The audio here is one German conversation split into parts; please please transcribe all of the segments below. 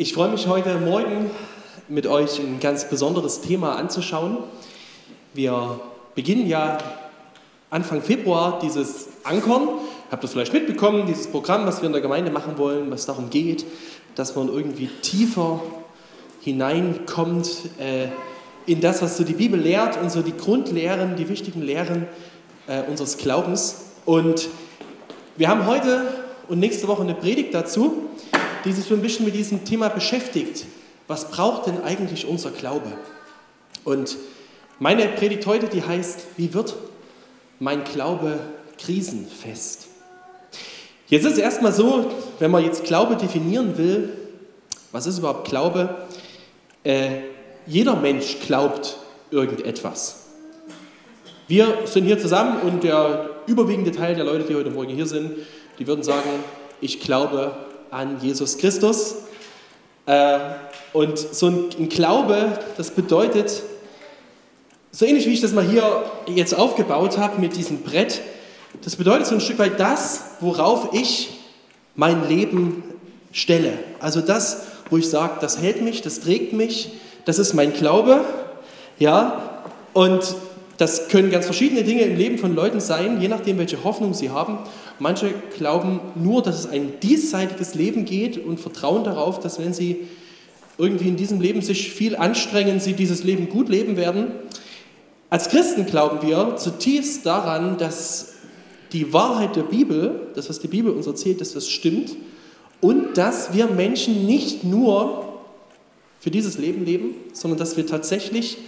Ich freue mich heute Morgen mit euch ein ganz besonderes Thema anzuschauen. Wir beginnen ja Anfang Februar dieses Ankern. Habt ihr vielleicht mitbekommen, dieses Programm, was wir in der Gemeinde machen wollen, was darum geht, dass man irgendwie tiefer hineinkommt äh, in das, was so die Bibel lehrt und so die Grundlehren, die wichtigen Lehren äh, unseres Glaubens. Und wir haben heute und nächste Woche eine Predigt dazu, die sich so ein bisschen mit diesem Thema beschäftigt. Was braucht denn eigentlich unser Glaube? Und meine Predigt heute, die heißt, wie wird mein Glaube krisenfest? Jetzt ist es erstmal so, wenn man jetzt Glaube definieren will, was ist überhaupt Glaube? Äh, jeder Mensch glaubt irgendetwas. Wir sind hier zusammen und der überwiegende Teil der Leute, die heute Morgen hier sind, die würden sagen, ich glaube an Jesus Christus. Äh, und so ein Glaube, das bedeutet, so ähnlich wie ich das mal hier jetzt aufgebaut habe mit diesem Brett, das bedeutet so ein Stück weit das, worauf ich mein Leben stelle. Also das, wo ich sage, das hält mich, das trägt mich, das ist mein Glaube. Ja, und das können ganz verschiedene Dinge im Leben von Leuten sein, je nachdem, welche Hoffnung sie haben. Manche glauben nur, dass es ein diesseitiges Leben geht und vertrauen darauf, dass wenn sie irgendwie in diesem Leben sich viel anstrengen, sie dieses Leben gut leben werden. Als Christen glauben wir zutiefst daran, dass die Wahrheit der Bibel, das, was die Bibel uns erzählt, dass das stimmt und dass wir Menschen nicht nur für dieses Leben leben, sondern dass wir tatsächlich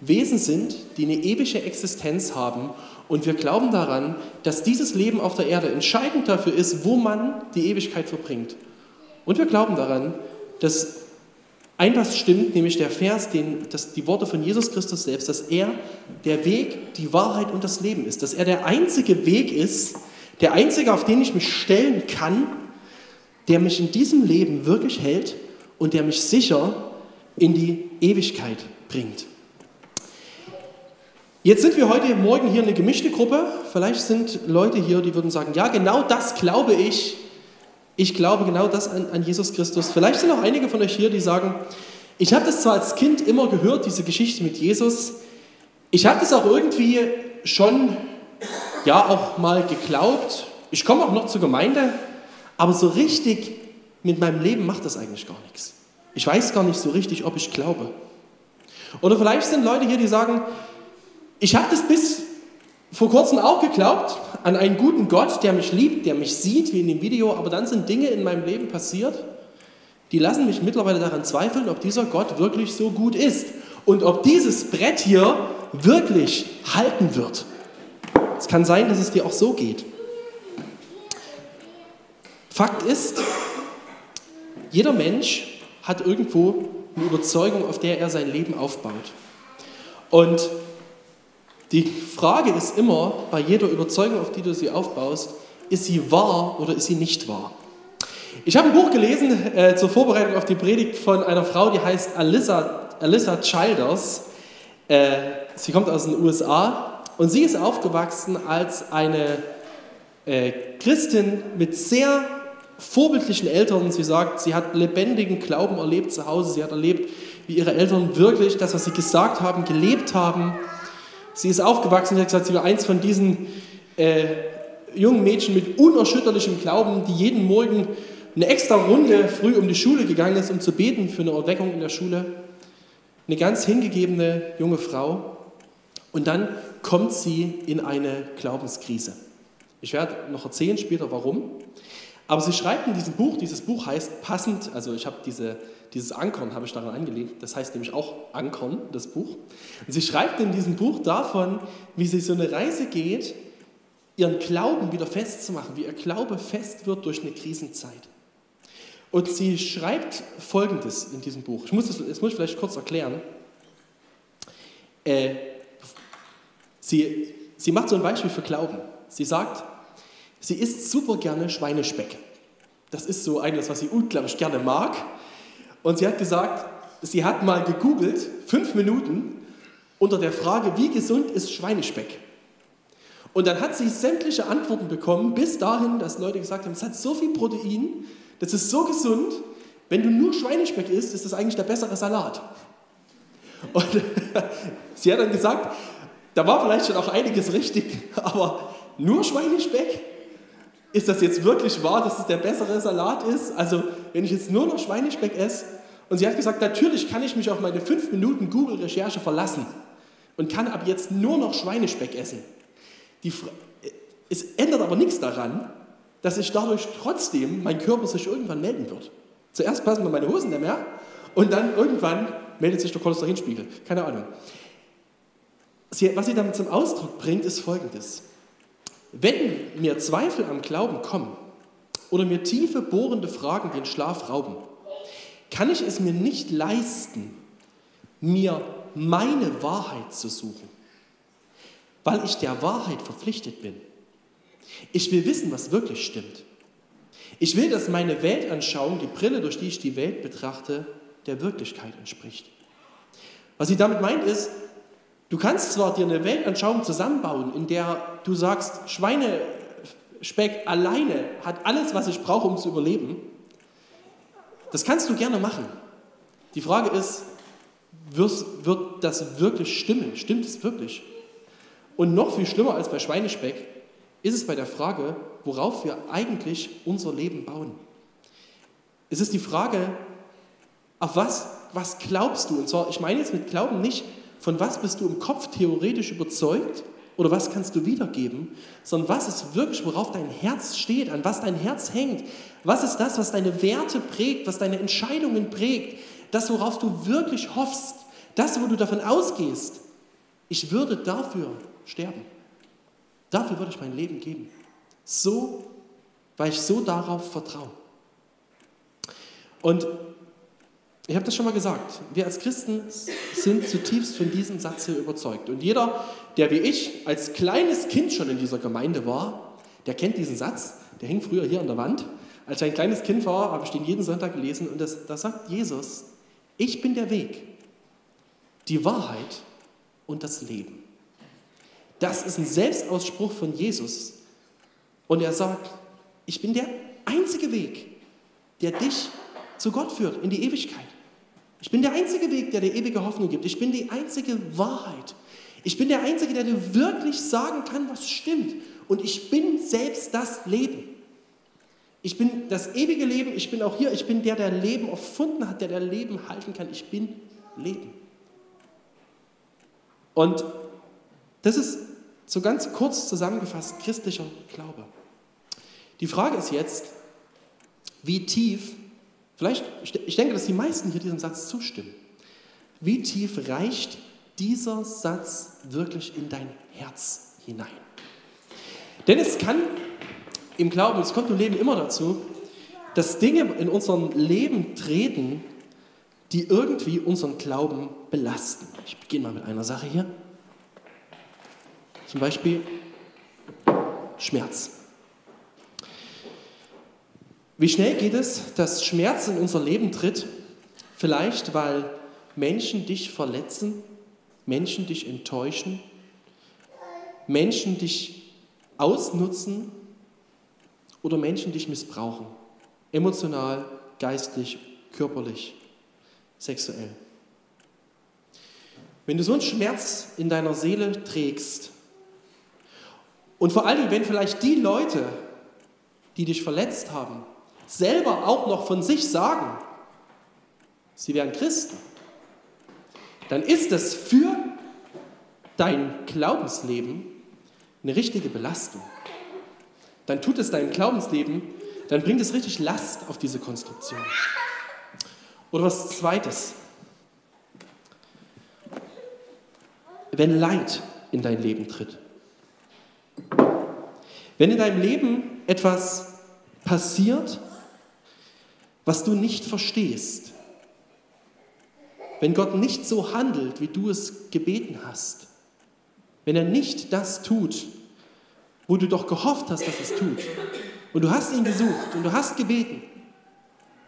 Wesen sind, die eine ewige Existenz haben. Und wir glauben daran, dass dieses Leben auf der Erde entscheidend dafür ist, wo man die Ewigkeit verbringt. Und wir glauben daran, dass ein was stimmt, nämlich der Vers, den, dass die Worte von Jesus Christus selbst, dass er der Weg, die Wahrheit und das Leben ist, dass er der einzige Weg ist, der einzige, auf den ich mich stellen kann, der mich in diesem Leben wirklich hält und der mich sicher in die Ewigkeit bringt. Jetzt sind wir heute Morgen hier eine gemischte Gruppe. Vielleicht sind Leute hier, die würden sagen, ja, genau das glaube ich. Ich glaube genau das an, an Jesus Christus. Vielleicht sind auch einige von euch hier, die sagen, ich habe das zwar als Kind immer gehört, diese Geschichte mit Jesus. Ich habe das auch irgendwie schon, ja, auch mal geglaubt. Ich komme auch noch zur Gemeinde, aber so richtig mit meinem Leben macht das eigentlich gar nichts. Ich weiß gar nicht so richtig, ob ich glaube. Oder vielleicht sind Leute hier, die sagen, ich habe das bis vor kurzem auch geglaubt an einen guten Gott, der mich liebt, der mich sieht, wie in dem Video, aber dann sind Dinge in meinem Leben passiert, die lassen mich mittlerweile daran zweifeln, ob dieser Gott wirklich so gut ist und ob dieses Brett hier wirklich halten wird. Es kann sein, dass es dir auch so geht. Fakt ist, jeder Mensch hat irgendwo eine Überzeugung, auf der er sein Leben aufbaut. Und die Frage ist immer bei jeder Überzeugung, auf die du sie aufbaust, ist sie wahr oder ist sie nicht wahr? Ich habe ein Buch gelesen äh, zur Vorbereitung auf die Predigt von einer Frau, die heißt Alyssa, Alyssa Childers. Äh, sie kommt aus den USA und sie ist aufgewachsen als eine äh, Christin mit sehr vorbildlichen Eltern. Sie sagt, sie hat lebendigen Glauben erlebt zu Hause. Sie hat erlebt, wie ihre Eltern wirklich das, was sie gesagt haben, gelebt haben. Sie ist aufgewachsen, sie hat gesagt, sie war eins von diesen äh, jungen Mädchen mit unerschütterlichem Glauben, die jeden Morgen eine extra Runde früh um die Schule gegangen ist, um zu beten für eine Erweckung in der Schule. Eine ganz hingegebene junge Frau. Und dann kommt sie in eine Glaubenskrise. Ich werde noch erzählen später, warum. Aber sie schreibt in diesem Buch, dieses Buch heißt passend, also ich habe diese dieses Ankern habe ich daran angelegt. Das heißt nämlich auch Ankern, das Buch. Und sie schreibt in diesem Buch davon, wie sie so eine Reise geht, ihren Glauben wieder festzumachen, wie ihr Glaube fest wird durch eine Krisenzeit. Und sie schreibt Folgendes in diesem Buch. Ich muss das, das muss ich vielleicht kurz erklären. Äh, sie, sie macht so ein Beispiel für Glauben. Sie sagt, sie isst super gerne Schweinespeck. Das ist so eines, was sie unglaublich gerne mag. Und sie hat gesagt, sie hat mal gegoogelt, fünf Minuten, unter der Frage, wie gesund ist Schweinespeck? Und dann hat sie sämtliche Antworten bekommen, bis dahin, dass Leute gesagt haben, es hat so viel Protein, das ist so gesund, wenn du nur Schweinespeck isst, ist das eigentlich der bessere Salat. Und sie hat dann gesagt, da war vielleicht schon auch einiges richtig, aber nur Schweinespeck? Ist das jetzt wirklich wahr, dass es der bessere Salat ist? Also, wenn ich jetzt nur noch Schweinespeck esse? Und sie hat gesagt, natürlich kann ich mich auf meine 5 Minuten Google-Recherche verlassen und kann ab jetzt nur noch Schweinespeck essen. Die, es ändert aber nichts daran, dass sich dadurch trotzdem mein Körper sich irgendwann melden wird. Zuerst passen mir meine Hosen nicht mehr und dann irgendwann meldet sich der Cholesterinspiegel. Keine Ahnung. Sie, was sie damit zum Ausdruck bringt, ist folgendes. Wenn mir Zweifel am Glauben kommen oder mir tiefe, bohrende Fragen den Schlaf rauben, kann ich es mir nicht leisten, mir meine Wahrheit zu suchen, weil ich der Wahrheit verpflichtet bin. Ich will wissen, was wirklich stimmt. Ich will, dass meine Weltanschauung, die Brille, durch die ich die Welt betrachte, der Wirklichkeit entspricht. Was sie damit meint ist, du kannst zwar dir eine Weltanschauung zusammenbauen, in der du sagst, Schweinespeck alleine hat alles, was ich brauche, um zu überleben. Das kannst du gerne machen. Die Frage ist, wird das wirklich stimmen? Stimmt es wirklich? Und noch viel schlimmer als bei Schweinespeck ist es bei der Frage, worauf wir eigentlich unser Leben bauen. Es ist die Frage, auf was, was glaubst du? Und zwar, ich meine jetzt mit Glauben nicht, von was bist du im Kopf theoretisch überzeugt oder was kannst du wiedergeben, sondern was ist wirklich, worauf dein Herz steht, an was dein Herz hängt. Was ist das, was deine Werte prägt, was deine Entscheidungen prägt, das, worauf du wirklich hoffst, das, wo du davon ausgehst, ich würde dafür sterben. Dafür würde ich mein Leben geben. So, weil ich so darauf vertraue. Und ich habe das schon mal gesagt, wir als Christen sind zutiefst von diesem Satz hier überzeugt. Und jeder, der wie ich als kleines Kind schon in dieser Gemeinde war, der kennt diesen Satz, der hing früher hier an der Wand. Als ich ein kleines Kind war, habe ich den jeden Sonntag gelesen und da sagt Jesus, ich bin der Weg, die Wahrheit und das Leben. Das ist ein Selbstausspruch von Jesus. Und er sagt, ich bin der einzige Weg, der dich zu Gott führt, in die Ewigkeit. Ich bin der einzige Weg, der dir ewige Hoffnung gibt. Ich bin die einzige Wahrheit. Ich bin der Einzige, der dir wirklich sagen kann, was stimmt. Und ich bin selbst das Leben. Ich bin das ewige Leben. Ich bin auch hier. Ich bin der, der Leben erfunden hat, der der Leben halten kann. Ich bin Leben. Und das ist so ganz kurz zusammengefasst christlicher Glaube. Die Frage ist jetzt, wie tief Vielleicht, ich denke, dass die meisten hier diesem Satz zustimmen. Wie tief reicht dieser Satz wirklich in dein Herz hinein? Denn es kann im Glauben, es kommt im Leben immer dazu, dass Dinge in unserem Leben treten, die irgendwie unseren Glauben belasten. Ich beginne mal mit einer Sache hier. Zum Beispiel Schmerz. Wie schnell geht es, dass Schmerz in unser Leben tritt? Vielleicht, weil Menschen dich verletzen, Menschen dich enttäuschen, Menschen dich ausnutzen oder Menschen dich missbrauchen. Emotional, geistlich, körperlich, sexuell. Wenn du so einen Schmerz in deiner Seele trägst und vor allem, wenn vielleicht die Leute, die dich verletzt haben, selber auch noch von sich sagen, sie wären Christen, dann ist das für dein Glaubensleben eine richtige Belastung. Dann tut es deinem Glaubensleben, dann bringt es richtig Last auf diese Konstruktion. Oder was Zweites. Wenn Leid in dein Leben tritt. Wenn in deinem Leben etwas passiert, was du nicht verstehst, wenn Gott nicht so handelt, wie du es gebeten hast, wenn er nicht das tut, wo du doch gehofft hast, dass es tut, und du hast ihn gesucht und du hast gebeten,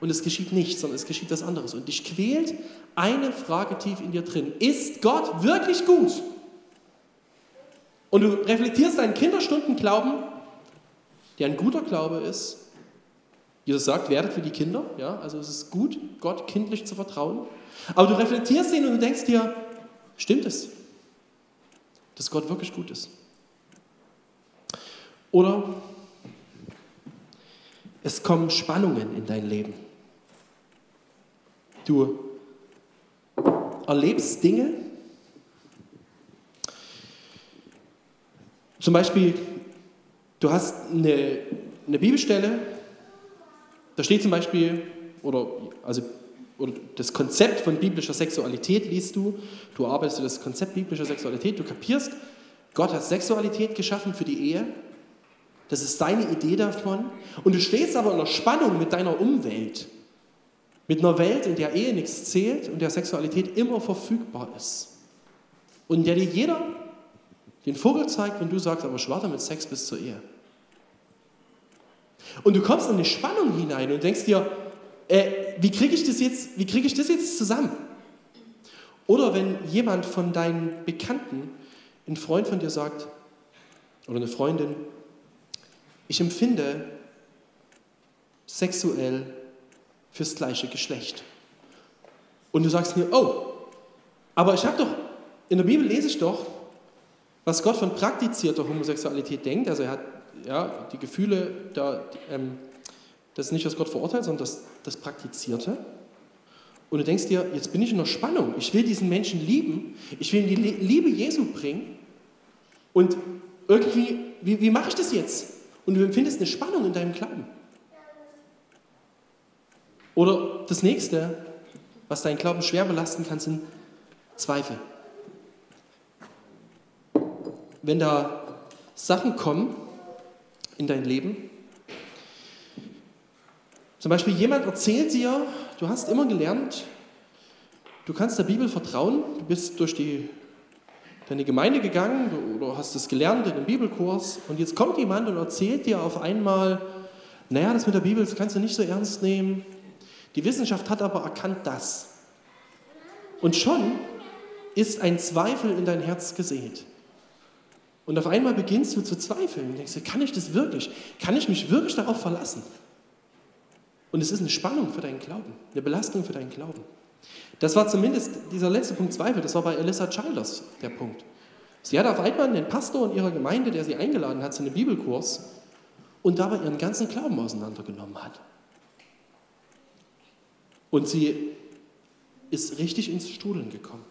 und es geschieht nichts, sondern es geschieht was anderes, und dich quält eine Frage tief in dir drin, ist Gott wirklich gut? Und du reflektierst deinen Kinderstundenglauben, der ein guter Glaube ist, Jesus sagt, werdet wie die Kinder. Ja? Also es ist gut, Gott kindlich zu vertrauen. Aber du reflektierst ihn und du denkst dir, stimmt es, dass Gott wirklich gut ist? Oder es kommen Spannungen in dein Leben. Du erlebst Dinge, zum Beispiel, du hast eine, eine Bibelstelle, da steht zum Beispiel, oder, also, oder das Konzept von biblischer Sexualität liest du, du arbeitest das Konzept biblischer Sexualität, du kapierst, Gott hat Sexualität geschaffen für die Ehe, das ist seine Idee davon, und du stehst aber in der Spannung mit deiner Umwelt, mit einer Welt, in der Ehe nichts zählt und der Sexualität immer verfügbar ist. Und in der dir jeder den Vogel zeigt, wenn du sagst, aber ich warte mit Sex bis zur Ehe. Und du kommst in eine Spannung hinein und denkst dir, äh, wie kriege ich, das jetzt, krieg ich das jetzt zusammen? Oder wenn jemand von deinen Bekannten, ein Freund von dir sagt, oder eine Freundin, ich empfinde sexuell fürs gleiche Geschlecht. Und du sagst mir, oh, aber ich habe doch, in der Bibel lese ich doch, was Gott von praktizierter Homosexualität denkt. Also er hat ja, die Gefühle, da, ähm, das ist nicht, was Gott verurteilt, sondern das, das Praktizierte. Und du denkst dir, jetzt bin ich in der Spannung. Ich will diesen Menschen lieben. Ich will ihm die Liebe Jesu bringen. Und irgendwie, wie, wie mache ich das jetzt? Und du empfindest eine Spannung in deinem Glauben. Oder das nächste, was deinen Glauben schwer belasten kann, sind Zweifel. Wenn da Sachen kommen, in dein Leben. Zum Beispiel jemand erzählt dir, du hast immer gelernt, du kannst der Bibel vertrauen, du bist durch die, deine Gemeinde gegangen oder hast es gelernt in einem Bibelkurs und jetzt kommt jemand und erzählt dir auf einmal, naja, das mit der Bibel kannst du nicht so ernst nehmen. Die Wissenschaft hat aber erkannt das. Und schon ist ein Zweifel in dein Herz gesät. Und auf einmal beginnst du zu zweifeln. Du denkst, kann ich das wirklich? Kann ich mich wirklich darauf verlassen? Und es ist eine Spannung für deinen Glauben, eine Belastung für deinen Glauben. Das war zumindest dieser letzte Punkt Zweifel, das war bei Alyssa Childers der Punkt. Sie hat auf einmal einen Pastor in ihrer Gemeinde, der sie eingeladen hat zu einem Bibelkurs und dabei ihren ganzen Glauben auseinandergenommen hat. Und sie ist richtig ins Studeln gekommen.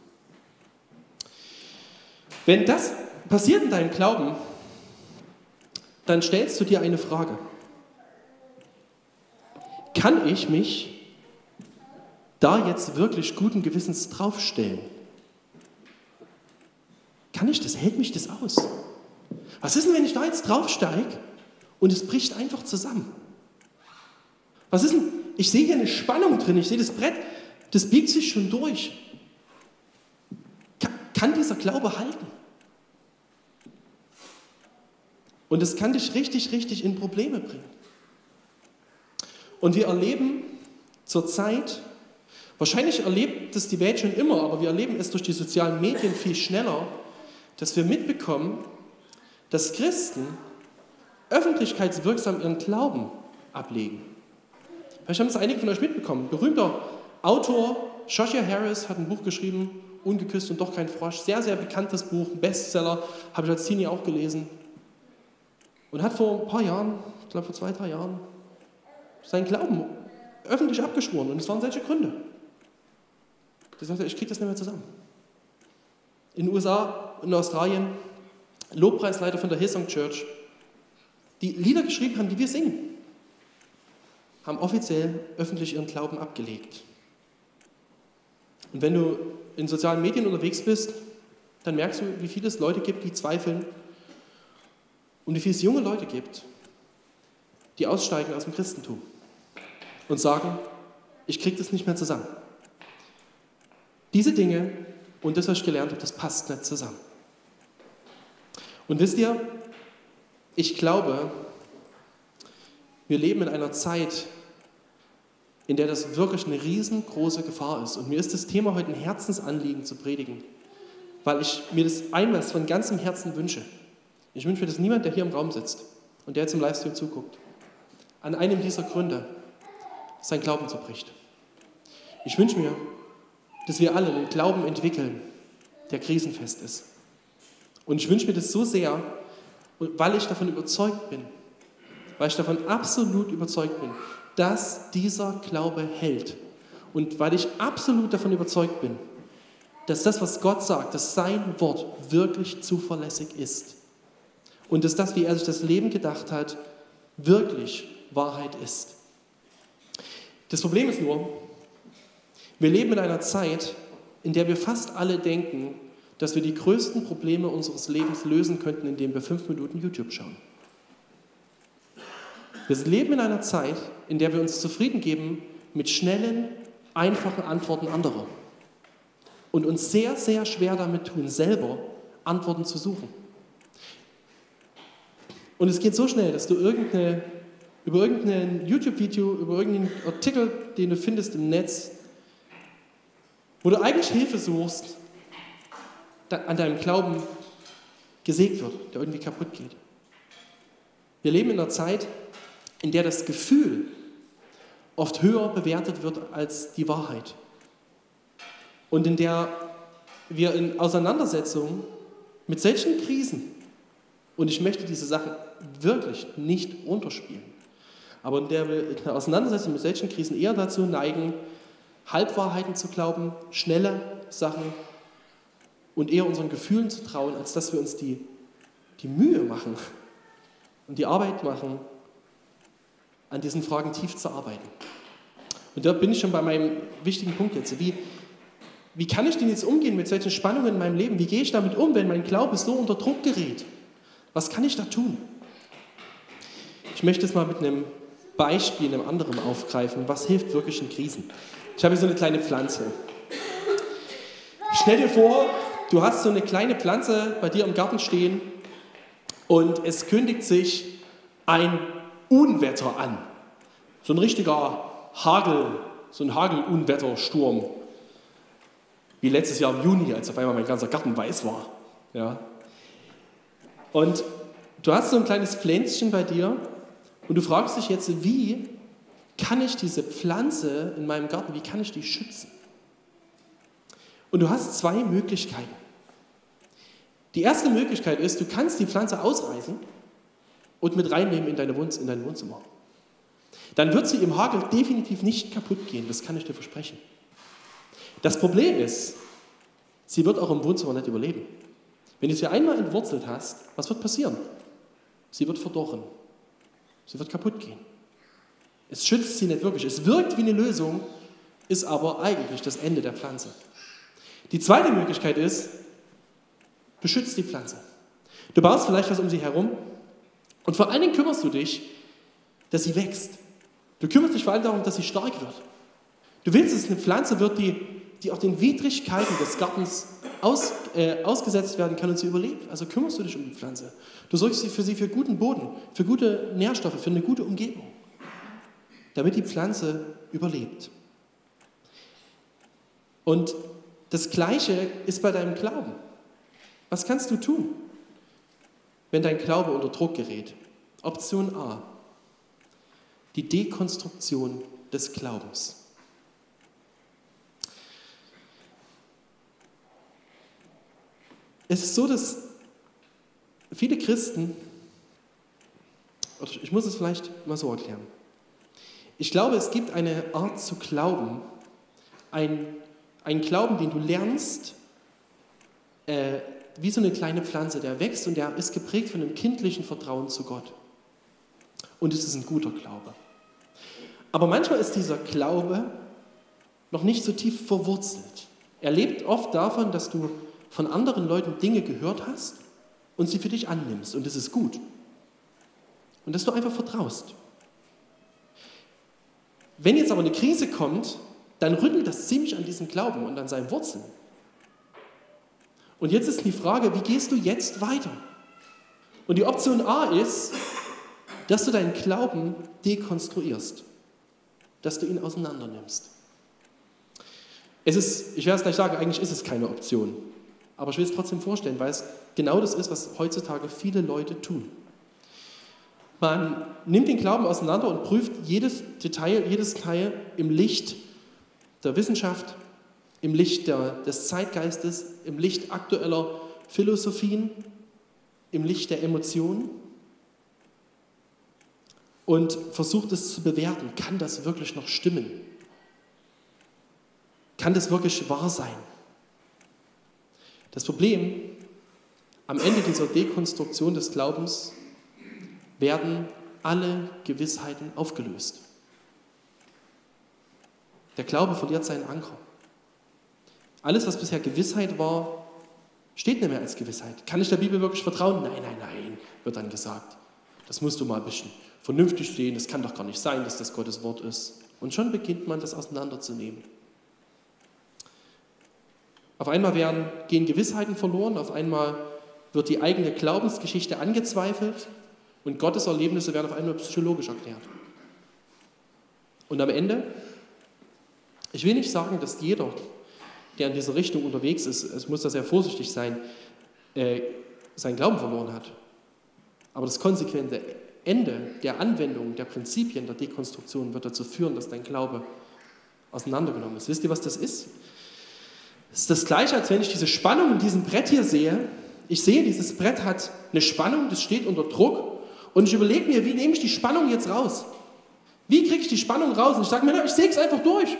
Wenn das passiert in deinem Glauben, dann stellst du dir eine Frage. Kann ich mich da jetzt wirklich guten Gewissens draufstellen? Kann ich das? Hält mich das aus? Was ist denn, wenn ich da jetzt draufsteige und es bricht einfach zusammen? Was ist denn? Ich sehe hier eine Spannung drin, ich sehe das Brett, das biegt sich schon durch. Kann, kann dieser Glaube halten? Und es kann dich richtig, richtig in Probleme bringen. Und wir erleben zurzeit, wahrscheinlich erlebt es die Welt schon immer, aber wir erleben es durch die sozialen Medien viel schneller, dass wir mitbekommen, dass Christen öffentlichkeitswirksam ihren Glauben ablegen. Vielleicht haben es einige von euch mitbekommen. Berühmter Autor Joshua Harris hat ein Buch geschrieben, Ungeküsst und doch kein Frosch. Sehr, sehr bekanntes Buch, Bestseller, habe ich als Teenie auch gelesen und hat vor ein paar Jahren, ich glaube vor zwei, drei Jahren, seinen Glauben öffentlich abgeschworen. Und es waren solche Gründe. Er sagte, ich kriege das nicht mehr zusammen. In den USA und Australien, Lobpreisleiter von der Hillsong Church, die Lieder geschrieben haben, die wir singen, haben offiziell öffentlich ihren Glauben abgelegt. Und wenn du in sozialen Medien unterwegs bist, dann merkst du, wie viele es Leute gibt, die zweifeln und wie viele es junge Leute gibt, die aussteigen aus dem Christentum und sagen, ich kriege das nicht mehr zusammen. Diese Dinge und das, was ich gelernt habe, das passt nicht zusammen. Und wisst ihr, ich glaube, wir leben in einer Zeit, in der das wirklich eine riesengroße Gefahr ist. Und mir ist das Thema heute ein Herzensanliegen zu predigen, weil ich mir das einmal von ganzem Herzen wünsche. Ich wünsche mir, dass niemand, der hier im Raum sitzt und der jetzt im Livestream zuguckt, an einem dieser Gründe sein Glauben zerbricht. Ich wünsche mir, dass wir alle einen Glauben entwickeln, der krisenfest ist. Und ich wünsche mir das so sehr, weil ich davon überzeugt bin, weil ich davon absolut überzeugt bin, dass dieser Glaube hält. Und weil ich absolut davon überzeugt bin, dass das, was Gott sagt, dass sein Wort wirklich zuverlässig ist. Und dass das, wie er sich das Leben gedacht hat, wirklich Wahrheit ist. Das Problem ist nur, wir leben in einer Zeit, in der wir fast alle denken, dass wir die größten Probleme unseres Lebens lösen könnten, indem wir fünf Minuten YouTube schauen. Wir leben in einer Zeit, in der wir uns zufrieden geben mit schnellen, einfachen Antworten anderer und uns sehr, sehr schwer damit tun, selber Antworten zu suchen. Und es geht so schnell, dass du irgendeine, über irgendein YouTube-Video, über irgendeinen Artikel, den du findest im Netz, wo du eigentlich Hilfe suchst, an deinem Glauben gesägt wird, der irgendwie kaputt geht. Wir leben in einer Zeit, in der das Gefühl oft höher bewertet wird als die Wahrheit. Und in der wir in Auseinandersetzungen mit solchen Krisen, und ich möchte diese Sachen wirklich nicht unterspielen, aber in der wir in der Auseinandersetzung mit solchen Krisen eher dazu neigen, Halbwahrheiten zu glauben, schnelle Sachen und eher unseren Gefühlen zu trauen, als dass wir uns die, die Mühe machen und die Arbeit machen, an diesen Fragen tief zu arbeiten. Und da bin ich schon bei meinem wichtigen Punkt jetzt. Wie, wie kann ich denn jetzt umgehen mit solchen Spannungen in meinem Leben? Wie gehe ich damit um, wenn mein Glaube so unter Druck gerät? Was kann ich da tun? Ich möchte es mal mit einem Beispiel, einem anderen aufgreifen. Was hilft wirklich in Krisen? Ich habe hier so eine kleine Pflanze. Stell dir vor, du hast so eine kleine Pflanze bei dir im Garten stehen und es kündigt sich ein Unwetter an. So ein richtiger Hagel, so ein Hagelunwettersturm. Wie letztes Jahr im Juni, als auf einmal mein ganzer Garten weiß war. Ja. Und du hast so ein kleines Pflänzchen bei dir und du fragst dich jetzt, wie kann ich diese Pflanze in meinem Garten, wie kann ich die schützen? Und du hast zwei Möglichkeiten. Die erste Möglichkeit ist, du kannst die Pflanze ausreißen und mit reinnehmen in, deine Wohn in dein Wohnzimmer. Dann wird sie im Hagel definitiv nicht kaputt gehen, das kann ich dir versprechen. Das Problem ist, sie wird auch im Wohnzimmer nicht überleben. Wenn du sie einmal entwurzelt hast, was wird passieren? Sie wird verdorren. Sie wird kaputt gehen. Es schützt sie nicht wirklich. Es wirkt wie eine Lösung, ist aber eigentlich das Ende der Pflanze. Die zweite Möglichkeit ist, beschützt die Pflanze. Du baust vielleicht was um sie herum und vor allen Dingen kümmerst du dich, dass sie wächst. Du kümmerst dich vor allem darum, dass sie stark wird. Du willst, dass es eine Pflanze wird, die, die auch den Widrigkeiten des Gartens aus, äh, ausgesetzt werden kann und sie überlebt. Also kümmerst du dich um die Pflanze. Du sorgst für sie für guten Boden, für gute Nährstoffe, für eine gute Umgebung, damit die Pflanze überlebt. Und das Gleiche ist bei deinem Glauben. Was kannst du tun, wenn dein Glaube unter Druck gerät? Option A. Die Dekonstruktion des Glaubens. Es ist so, dass viele Christen, ich muss es vielleicht mal so erklären, ich glaube, es gibt eine Art zu glauben, ein, ein Glauben, den du lernst, äh, wie so eine kleine Pflanze, der wächst und der ist geprägt von einem kindlichen Vertrauen zu Gott. Und es ist ein guter Glaube. Aber manchmal ist dieser Glaube noch nicht so tief verwurzelt. Er lebt oft davon, dass du von anderen Leuten Dinge gehört hast und sie für dich annimmst. Und das ist gut. Und dass du einfach vertraust. Wenn jetzt aber eine Krise kommt, dann rüttelt das ziemlich an diesem Glauben und an seinen Wurzeln. Und jetzt ist die Frage, wie gehst du jetzt weiter? Und die Option A ist, dass du deinen Glauben dekonstruierst, dass du ihn auseinander nimmst. Es ist, ich werde es gleich sagen, eigentlich ist es keine Option. Aber ich will es trotzdem vorstellen, weil es genau das ist, was heutzutage viele Leute tun. Man nimmt den Glauben auseinander und prüft jedes Detail, jedes Teil im Licht der Wissenschaft, im Licht der, des Zeitgeistes, im Licht aktueller Philosophien, im Licht der Emotionen und versucht es zu bewerten. Kann das wirklich noch stimmen? Kann das wirklich wahr sein? Das Problem, am Ende dieser Dekonstruktion des Glaubens werden alle Gewissheiten aufgelöst. Der Glaube verliert seinen Anker. Alles, was bisher Gewissheit war, steht nicht mehr als Gewissheit. Kann ich der Bibel wirklich vertrauen? Nein, nein, nein, wird dann gesagt. Das musst du mal ein bisschen vernünftig sehen. Das kann doch gar nicht sein, dass das Gottes Wort ist. Und schon beginnt man das auseinanderzunehmen. Auf einmal werden, gehen Gewissheiten verloren, auf einmal wird die eigene Glaubensgeschichte angezweifelt und Gottes Erlebnisse werden auf einmal psychologisch erklärt. Und am Ende, ich will nicht sagen, dass jeder, der in dieser Richtung unterwegs ist, es muss da sehr vorsichtig sein, äh, seinen Glauben verloren hat. Aber das konsequente Ende der Anwendung der Prinzipien der Dekonstruktion wird dazu führen, dass dein Glaube auseinandergenommen ist. Wisst ihr, was das ist? Es ist das Gleiche, als wenn ich diese Spannung in diesem Brett hier sehe. Ich sehe, dieses Brett hat eine Spannung, das steht unter Druck. Und ich überlege mir, wie nehme ich die Spannung jetzt raus? Wie kriege ich die Spannung raus? Und ich sage mir, na, ich säge es einfach durch.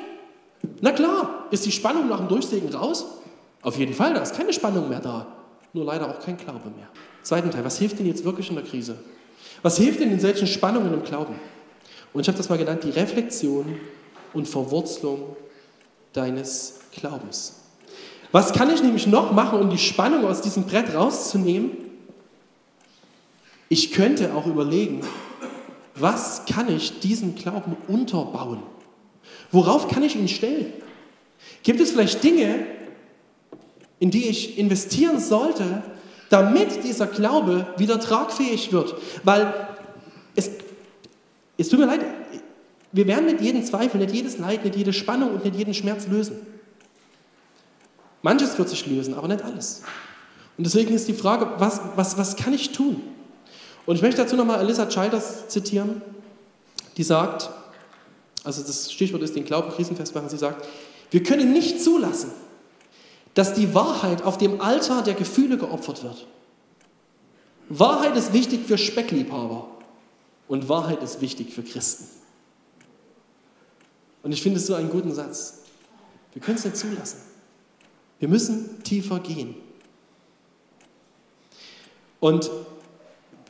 Na klar, ist die Spannung nach dem Durchsägen raus? Auf jeden Fall, da ist keine Spannung mehr da. Nur leider auch kein Glaube mehr. Zweiten Teil, was hilft denn jetzt wirklich in der Krise? Was hilft denn in solchen Spannungen im Glauben? Und ich habe das mal genannt, die Reflexion und Verwurzelung deines Glaubens. Was kann ich nämlich noch machen, um die Spannung aus diesem Brett rauszunehmen? Ich könnte auch überlegen, was kann ich diesem Glauben unterbauen? Worauf kann ich ihn stellen? Gibt es vielleicht Dinge, in die ich investieren sollte, damit dieser Glaube wieder tragfähig wird? Weil es, es tut mir leid, wir werden nicht jeden Zweifel, nicht jedes Leid, nicht jede Spannung und nicht jeden Schmerz lösen. Manches wird sich lösen, aber nicht alles. Und deswegen ist die Frage, was, was, was kann ich tun? Und ich möchte dazu nochmal Alyssa Childers zitieren, die sagt, also das Stichwort ist den Glauben krisenfest machen, sie sagt, wir können nicht zulassen, dass die Wahrheit auf dem Altar der Gefühle geopfert wird. Wahrheit ist wichtig für Speckliebhaber und Wahrheit ist wichtig für Christen. Und ich finde es so einen guten Satz. Wir können es nicht zulassen. Wir müssen tiefer gehen. Und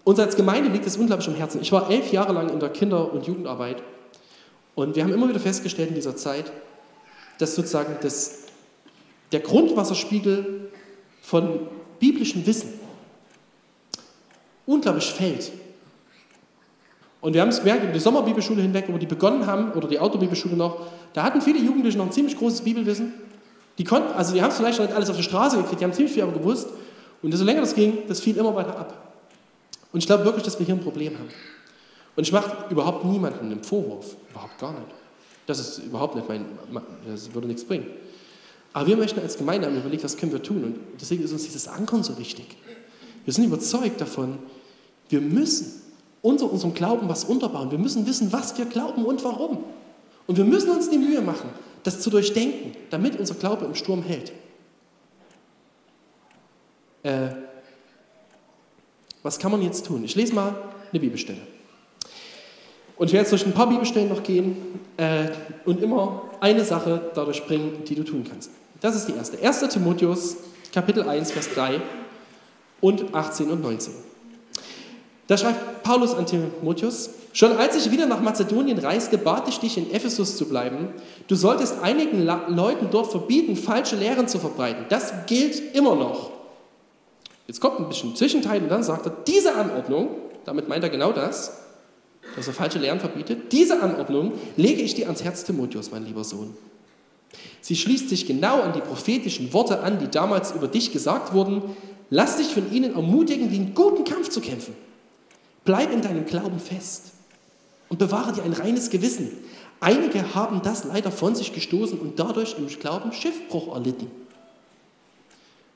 uns als Gemeinde liegt es unglaublich am Herzen. Ich war elf Jahre lang in der Kinder- und Jugendarbeit und wir haben immer wieder festgestellt in dieser Zeit, dass sozusagen das, der Grundwasserspiegel von biblischem Wissen unglaublich fällt. Und wir haben es gemerkt, über die Sommerbibelschule hinweg, wo die begonnen haben, oder die Autobibelschule noch, da hatten viele Jugendliche noch ein ziemlich großes Bibelwissen. Die konnten, also die haben es vielleicht noch nicht alles auf die Straße gekriegt, die haben ziemlich viel aber gewusst. Und desto länger das ging, das fiel immer weiter ab. Und ich glaube wirklich, dass wir hier ein Problem haben. Und ich mache überhaupt niemanden einen Vorwurf. Überhaupt gar nicht. Das ist überhaupt nicht mein, das würde nichts bringen. Aber wir möchten als Gemeinde haben überlegt, was können wir tun. Und deswegen ist uns dieses Ankern so wichtig. Wir sind überzeugt davon, wir müssen unter unserem Glauben was unterbauen. Wir müssen wissen, was wir glauben und warum. Und wir müssen uns die Mühe machen, das zu durchdenken, damit unser Glaube im Sturm hält. Äh, was kann man jetzt tun? Ich lese mal eine Bibelstelle. Und ich werde jetzt durch ein paar Bibelstellen noch gehen äh, und immer eine Sache dadurch bringen, die du tun kannst. Das ist die erste. 1. Timotheus, Kapitel 1, Vers 3 und 18 und 19. Da schreibt Paulus an Timotheus, schon als ich wieder nach Mazedonien reiste, bat ich dich, in Ephesus zu bleiben. Du solltest einigen Leuten dort verbieten, falsche Lehren zu verbreiten. Das gilt immer noch. Jetzt kommt ein bisschen Zwischenteil und dann sagt er, diese Anordnung, damit meint er genau das, dass er falsche Lehren verbietet, diese Anordnung lege ich dir ans Herz, Timotheus, mein lieber Sohn. Sie schließt sich genau an die prophetischen Worte an, die damals über dich gesagt wurden. Lass dich von ihnen ermutigen, den guten Kampf zu kämpfen. Bleib in deinem Glauben fest und bewahre dir ein reines Gewissen. Einige haben das leider von sich gestoßen und dadurch im Glauben Schiffbruch erlitten.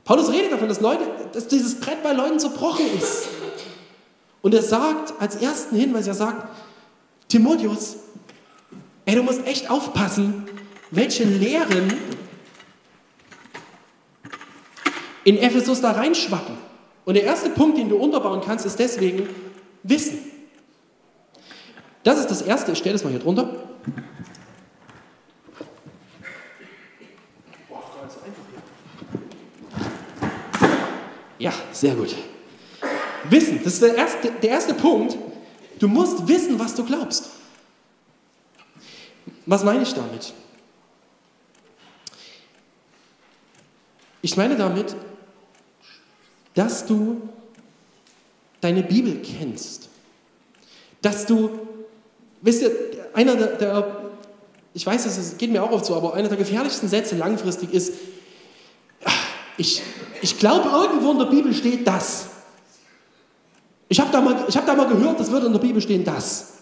Paulus redet davon, dass, Leute, dass dieses Brett bei Leuten zerbrochen ist. Und er sagt als ersten Hinweis, er sagt, Timotheus, ey, du musst echt aufpassen, welche Lehren in Ephesus da reinschwappen. Und der erste Punkt, den du unterbauen kannst, ist deswegen Wissen. Das ist das Erste, ich stelle das mal hier drunter. Ja, sehr gut. Wissen, das ist der erste, der erste Punkt. Du musst wissen, was du glaubst. Was meine ich damit? Ich meine damit, dass du deine Bibel kennst. Dass du, wisst ihr, einer der, der ich weiß, es geht mir auch oft so, aber einer der gefährlichsten Sätze langfristig ist, ich, ich glaube, irgendwo in der Bibel steht das. Ich habe da, mal, hab da mal gehört, das würde in der Bibel stehen, das.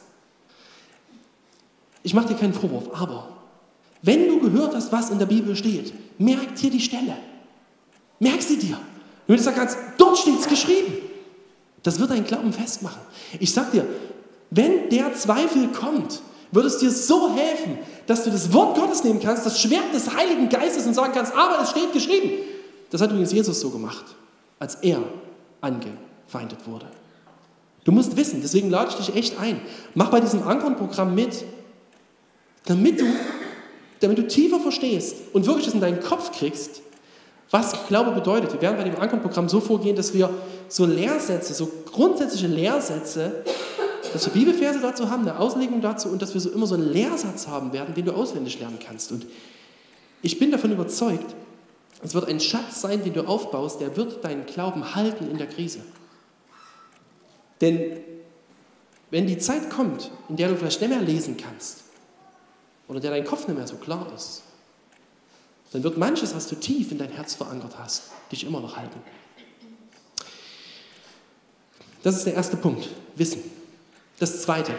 Ich mache dir keinen Vorwurf, aber wenn du gehört hast, was in der Bibel steht, merk dir die Stelle. Merk sie dir. Du sagst, dort steht es geschrieben. Das wird deinen Glauben festmachen. Ich sag dir, wenn der Zweifel kommt, wird es dir so helfen, dass du das Wort Gottes nehmen kannst, das Schwert des Heiligen Geistes und sagen kannst, aber es steht geschrieben. Das hat übrigens Jesus so gemacht, als er angefeindet wurde. Du musst wissen, deswegen lade ich dich echt ein. Mach bei diesem Ankern-Programm mit, damit du, damit du tiefer verstehst und wirklich es in deinen Kopf kriegst, was Glaube bedeutet. Wir werden bei dem Ankern-Programm so vorgehen, dass wir so Lehrsätze, so grundsätzliche Lehrsätze, dass wir Bibelverse dazu haben, eine Auslegung dazu und dass wir so immer so einen Lehrsatz haben werden, den du auswendig lernen kannst. Und ich bin davon überzeugt, es wird ein Schatz sein, den du aufbaust, der wird deinen Glauben halten in der Krise. Denn wenn die Zeit kommt, in der du vielleicht nicht mehr lesen kannst oder der dein Kopf nicht mehr so klar ist, dann wird manches, was du tief in dein Herz verankert hast, dich immer noch halten. Das ist der erste Punkt, Wissen. Das zweite,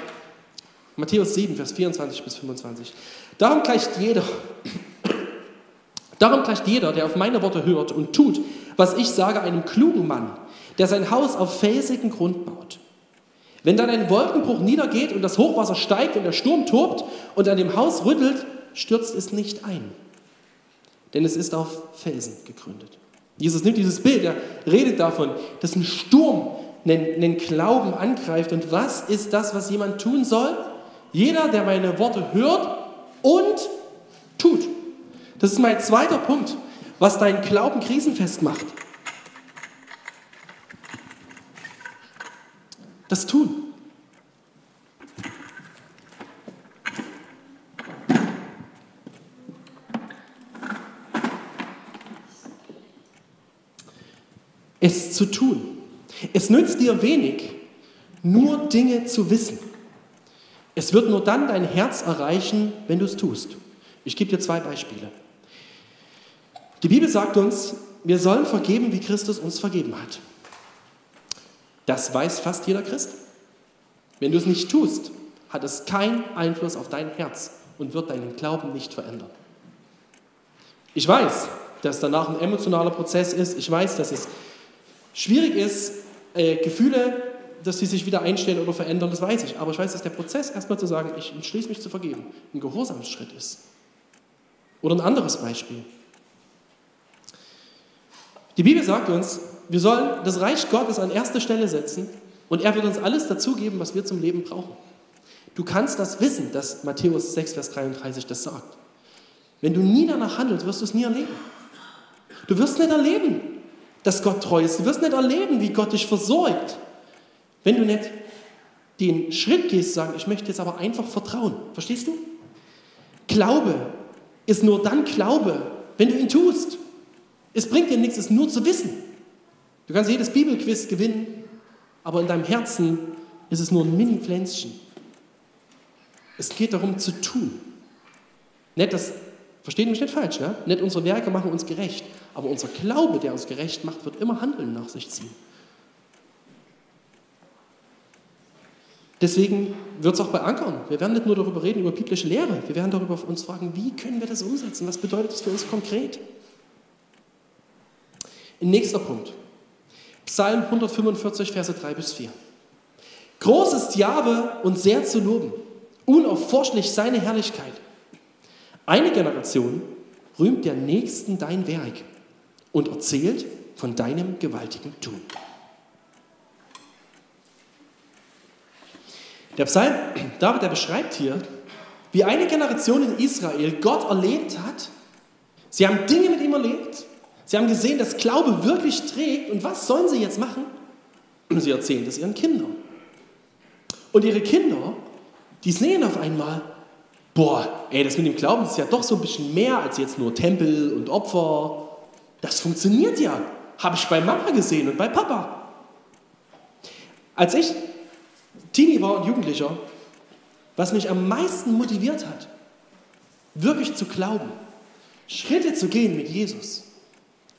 Matthäus 7, Vers 24 bis 25. Darum gleicht jeder, darum gleicht jeder, der auf meine Worte hört und tut, was ich sage, einem klugen Mann, der sein Haus auf felsigen Grund baut. Wenn dann ein Wolkenbruch niedergeht und das Hochwasser steigt und der Sturm tobt und an dem Haus rüttelt, stürzt es nicht ein, denn es ist auf Felsen gegründet. Jesus nimmt dieses Bild, er redet davon, dass ein Sturm einen, Glauben angreift. Und was ist das, was jemand tun soll? Jeder, der meine Worte hört und tut. Das ist mein zweiter Punkt, was deinen Glauben krisenfest macht. Das Tun. Es zu tun. Es nützt dir wenig, nur Dinge zu wissen. Es wird nur dann dein Herz erreichen, wenn du es tust. Ich gebe dir zwei Beispiele. Die Bibel sagt uns, wir sollen vergeben, wie Christus uns vergeben hat. Das weiß fast jeder Christ. Wenn du es nicht tust, hat es keinen Einfluss auf dein Herz und wird deinen Glauben nicht verändern. Ich weiß, dass danach ein emotionaler Prozess ist. Ich weiß, dass es schwierig ist, äh, Gefühle, dass sie sich wieder einstellen oder verändern, das weiß ich. Aber ich weiß, dass der Prozess, erstmal zu sagen, ich entschließe mich zu vergeben, ein Gehorsamsschritt ist. Oder ein anderes Beispiel. Die Bibel sagt uns, wir sollen das Reich Gottes an erste Stelle setzen und er wird uns alles dazugeben, was wir zum Leben brauchen. Du kannst das wissen, dass Matthäus 6, Vers 33 das sagt. Wenn du nie danach handelst, wirst du es nie erleben. Du wirst nicht erleben, dass Gott treu ist. Du wirst nicht erleben, wie Gott dich versorgt, wenn du nicht den Schritt gehst, sagen, ich möchte jetzt aber einfach vertrauen. Verstehst du? Glaube ist nur dann Glaube, wenn du ihn tust. Es bringt dir nichts, es nur zu wissen. Du kannst jedes Bibelquiz gewinnen, aber in deinem Herzen ist es nur ein Mini-Pflänzchen. Es geht darum zu tun. Nicht das Versteht mich nicht falsch, ja? Nicht unsere Werke machen uns gerecht, aber unser Glaube, der uns gerecht macht, wird immer Handeln nach sich ziehen. Deswegen wird es auch bei Ankern. Wir werden nicht nur darüber reden, über biblische Lehre. Wir werden darüber uns fragen, wie können wir das umsetzen? Was bedeutet das für uns konkret? Nächster Punkt. Psalm 145, Verse 3 bis 4. Groß ist Jahwe und sehr zu loben, unaufforschlich seine Herrlichkeit. Eine Generation rühmt der Nächsten dein Werk und erzählt von deinem gewaltigen Tun. Der Psalm David, der beschreibt hier, wie eine Generation in Israel Gott erlebt hat. Sie haben Dinge mit ihm erlebt. Sie haben gesehen, dass Glaube wirklich trägt. Und was sollen sie jetzt machen? Sie erzählen das ihren Kindern. Und ihre Kinder, die sehen auf einmal, boah, ey, das mit dem Glauben ist ja doch so ein bisschen mehr als jetzt nur Tempel und Opfer. Das funktioniert ja. Habe ich bei Mama gesehen und bei Papa. Als ich Teenie war und Jugendlicher, was mich am meisten motiviert hat, wirklich zu glauben, Schritte zu gehen mit Jesus.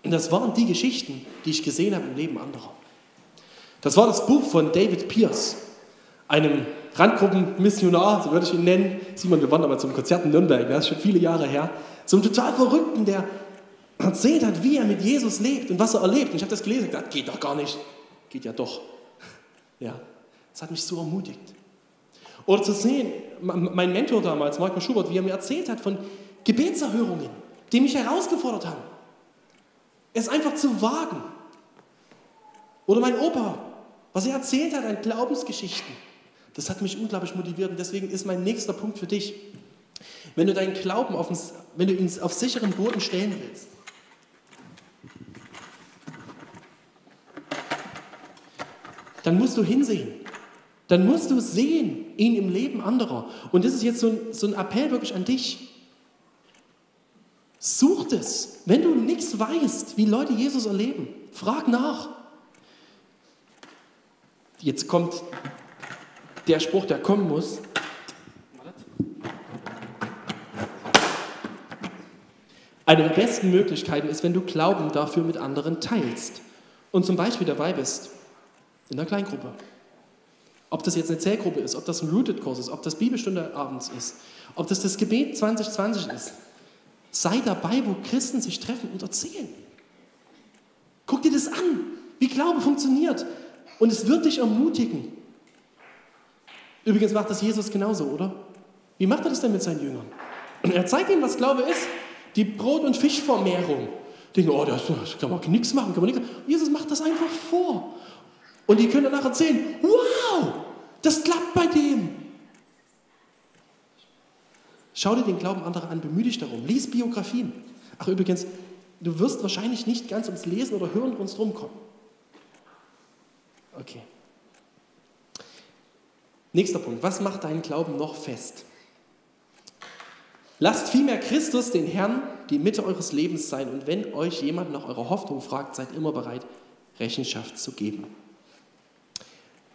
Und das waren die Geschichten, die ich gesehen habe im Leben anderer. Das war das Buch von David Pierce, einem Randgruppenmissionar, so würde ich ihn nennen. Simon, wir waren damals zum Konzert in Nürnberg, das ist schon viele Jahre her. So ein total Verrückten, der erzählt hat, wie er mit Jesus lebt und was er erlebt. Und ich habe das gelesen und gedacht, geht doch gar nicht. Geht ja doch. Ja, das hat mich so ermutigt. Oder zu sehen, mein Mentor damals, Marco Schubert, wie er mir erzählt hat von Gebetserhörungen, die mich herausgefordert haben. Es einfach zu wagen. Oder mein Opa, was er erzählt hat an Glaubensgeschichten. Das hat mich unglaublich motiviert und deswegen ist mein nächster Punkt für dich. Wenn du deinen Glauben auf, wenn du ihn auf sicheren Boden stellen willst, dann musst du hinsehen. Dann musst du sehen, ihn im Leben anderer. Und das ist jetzt so ein, so ein Appell wirklich an dich. Such es. Wenn du nichts weißt, wie Leute Jesus erleben, frag nach. Jetzt kommt der Spruch, der kommen muss. Eine der besten Möglichkeiten ist, wenn du Glauben dafür mit anderen teilst und zum Beispiel dabei bist in der Kleingruppe. Ob das jetzt eine Zellgruppe ist, ob das ein Rooted-Kurs ist, ob das Bibelstunde abends ist, ob das das Gebet 2020 ist. Sei dabei, wo Christen sich treffen und erzählen. Guck dir das an, wie Glaube funktioniert. Und es wird dich ermutigen. Übrigens macht das Jesus genauso, oder? Wie macht er das denn mit seinen Jüngern? Er zeigt ihnen, was Glaube ist. Die Brot- und Fischvermehrung. Denken, oh, das, das kann man nichts machen, kann man nichts Jesus macht das einfach vor. Und die können danach erzählen, wow, das klappt bei dem. Schau dir den Glauben anderer an, bemühe dich darum, lies Biografien. Ach übrigens, du wirst wahrscheinlich nicht ganz ums Lesen oder Hören uns drum kommen. Okay. Nächster Punkt. Was macht deinen Glauben noch fest? Lasst vielmehr Christus, den Herrn, die Mitte eures Lebens sein. Und wenn euch jemand nach eurer Hoffnung fragt, seid immer bereit, Rechenschaft zu geben.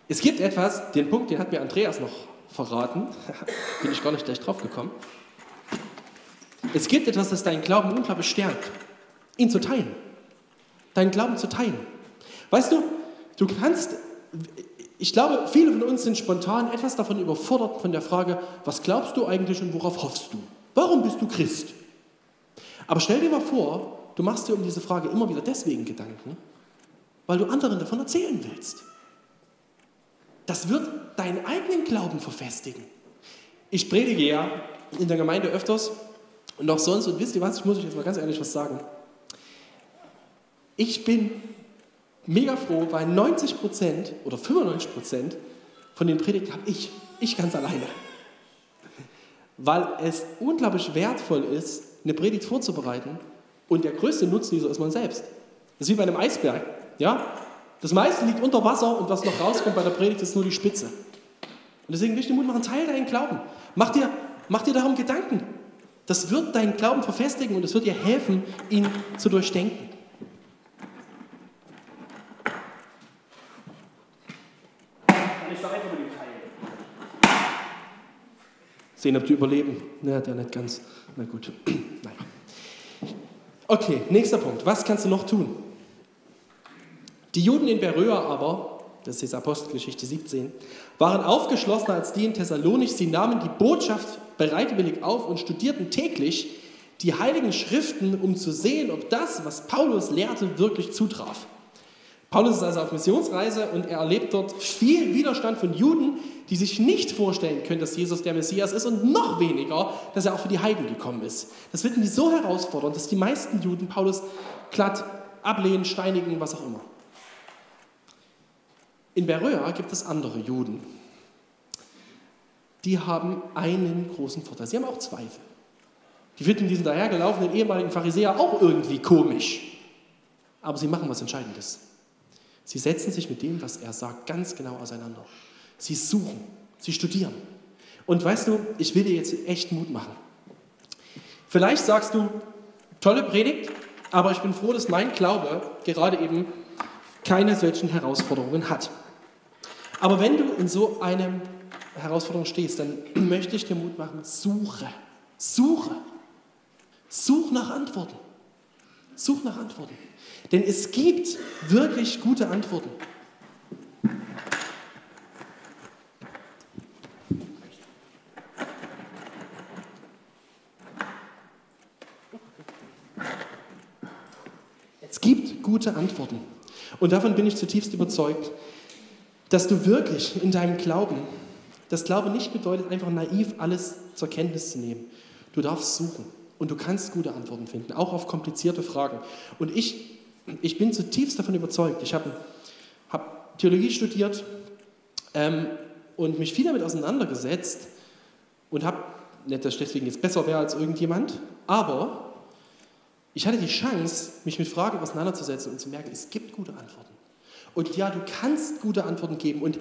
Es gibt etwas, den Punkt, den hat mir Andreas noch verraten, bin ich gar nicht gleich drauf gekommen. Es gibt etwas, das deinen Glauben unglaublich stärkt, ihn zu teilen. Deinen Glauben zu teilen. Weißt du, du kannst, ich glaube, viele von uns sind spontan etwas davon überfordert von der Frage, was glaubst du eigentlich und worauf hoffst du? Warum bist du Christ? Aber stell dir mal vor, du machst dir um diese Frage immer wieder deswegen Gedanken, weil du anderen davon erzählen willst. Das wird deinen eigenen Glauben verfestigen. Ich predige ja in der Gemeinde öfters und auch sonst, und wisst ihr was, ich muss euch jetzt mal ganz ehrlich was sagen. Ich bin mega froh, weil 90% oder 95% von den Predigten habe ich, ich ganz alleine. Weil es unglaublich wertvoll ist, eine Predigt vorzubereiten und der größte Nutznießer ist man selbst. Das ist wie bei einem Eisberg. Ja? Das meiste liegt unter Wasser und was noch rauskommt bei der Predigt ist nur die Spitze. Und deswegen will ich dir Mut machen, teile deinen Glauben. Mach dir, mach dir darum Gedanken. Das wird deinen Glauben verfestigen und es wird dir helfen, ihn zu durchdenken. Sehen, ob du überleben. Na, der nicht ganz. Na gut. Okay, nächster Punkt. Was kannst du noch tun? Die Juden in Beröa aber, das ist Apostelgeschichte 17, waren aufgeschlossener als die in Thessalonich. Sie nahmen die Botschaft bereitwillig auf und studierten täglich die heiligen Schriften, um zu sehen, ob das, was Paulus lehrte, wirklich zutraf. Paulus ist also auf Missionsreise und er erlebt dort viel Widerstand von Juden, die sich nicht vorstellen können, dass Jesus der Messias ist und noch weniger, dass er auch für die Heiden gekommen ist. Das finden die so herausfordernd, dass die meisten Juden Paulus glatt ablehnen, steinigen, was auch immer. In Beröa gibt es andere Juden. Die haben einen großen Vorteil. Sie haben auch Zweifel. Die finden diesen dahergelaufenen ehemaligen Pharisäer auch irgendwie komisch. Aber sie machen was Entscheidendes. Sie setzen sich mit dem, was er sagt, ganz genau auseinander. Sie suchen, sie studieren. Und weißt du, ich will dir jetzt echt Mut machen. Vielleicht sagst du, tolle Predigt, aber ich bin froh, dass mein Glaube gerade eben keine solchen Herausforderungen hat. Aber wenn du in so einer Herausforderung stehst, dann möchte ich dir Mut machen, suche, suche, such nach Antworten. Such nach Antworten. Denn es gibt wirklich gute Antworten. Es gibt gute Antworten. Und davon bin ich zutiefst überzeugt, dass du wirklich in deinem Glauben, das Glaube nicht bedeutet, einfach naiv alles zur Kenntnis zu nehmen. Du darfst suchen und du kannst gute Antworten finden, auch auf komplizierte Fragen. Und ich ich bin zutiefst davon überzeugt. Ich habe hab Theologie studiert ähm, und mich viel damit auseinandergesetzt und habe, nicht, dass ich deswegen jetzt besser wäre als irgendjemand, aber ich hatte die Chance, mich mit Fragen auseinanderzusetzen und zu merken, es gibt gute Antworten. Und ja, du kannst gute Antworten geben. Und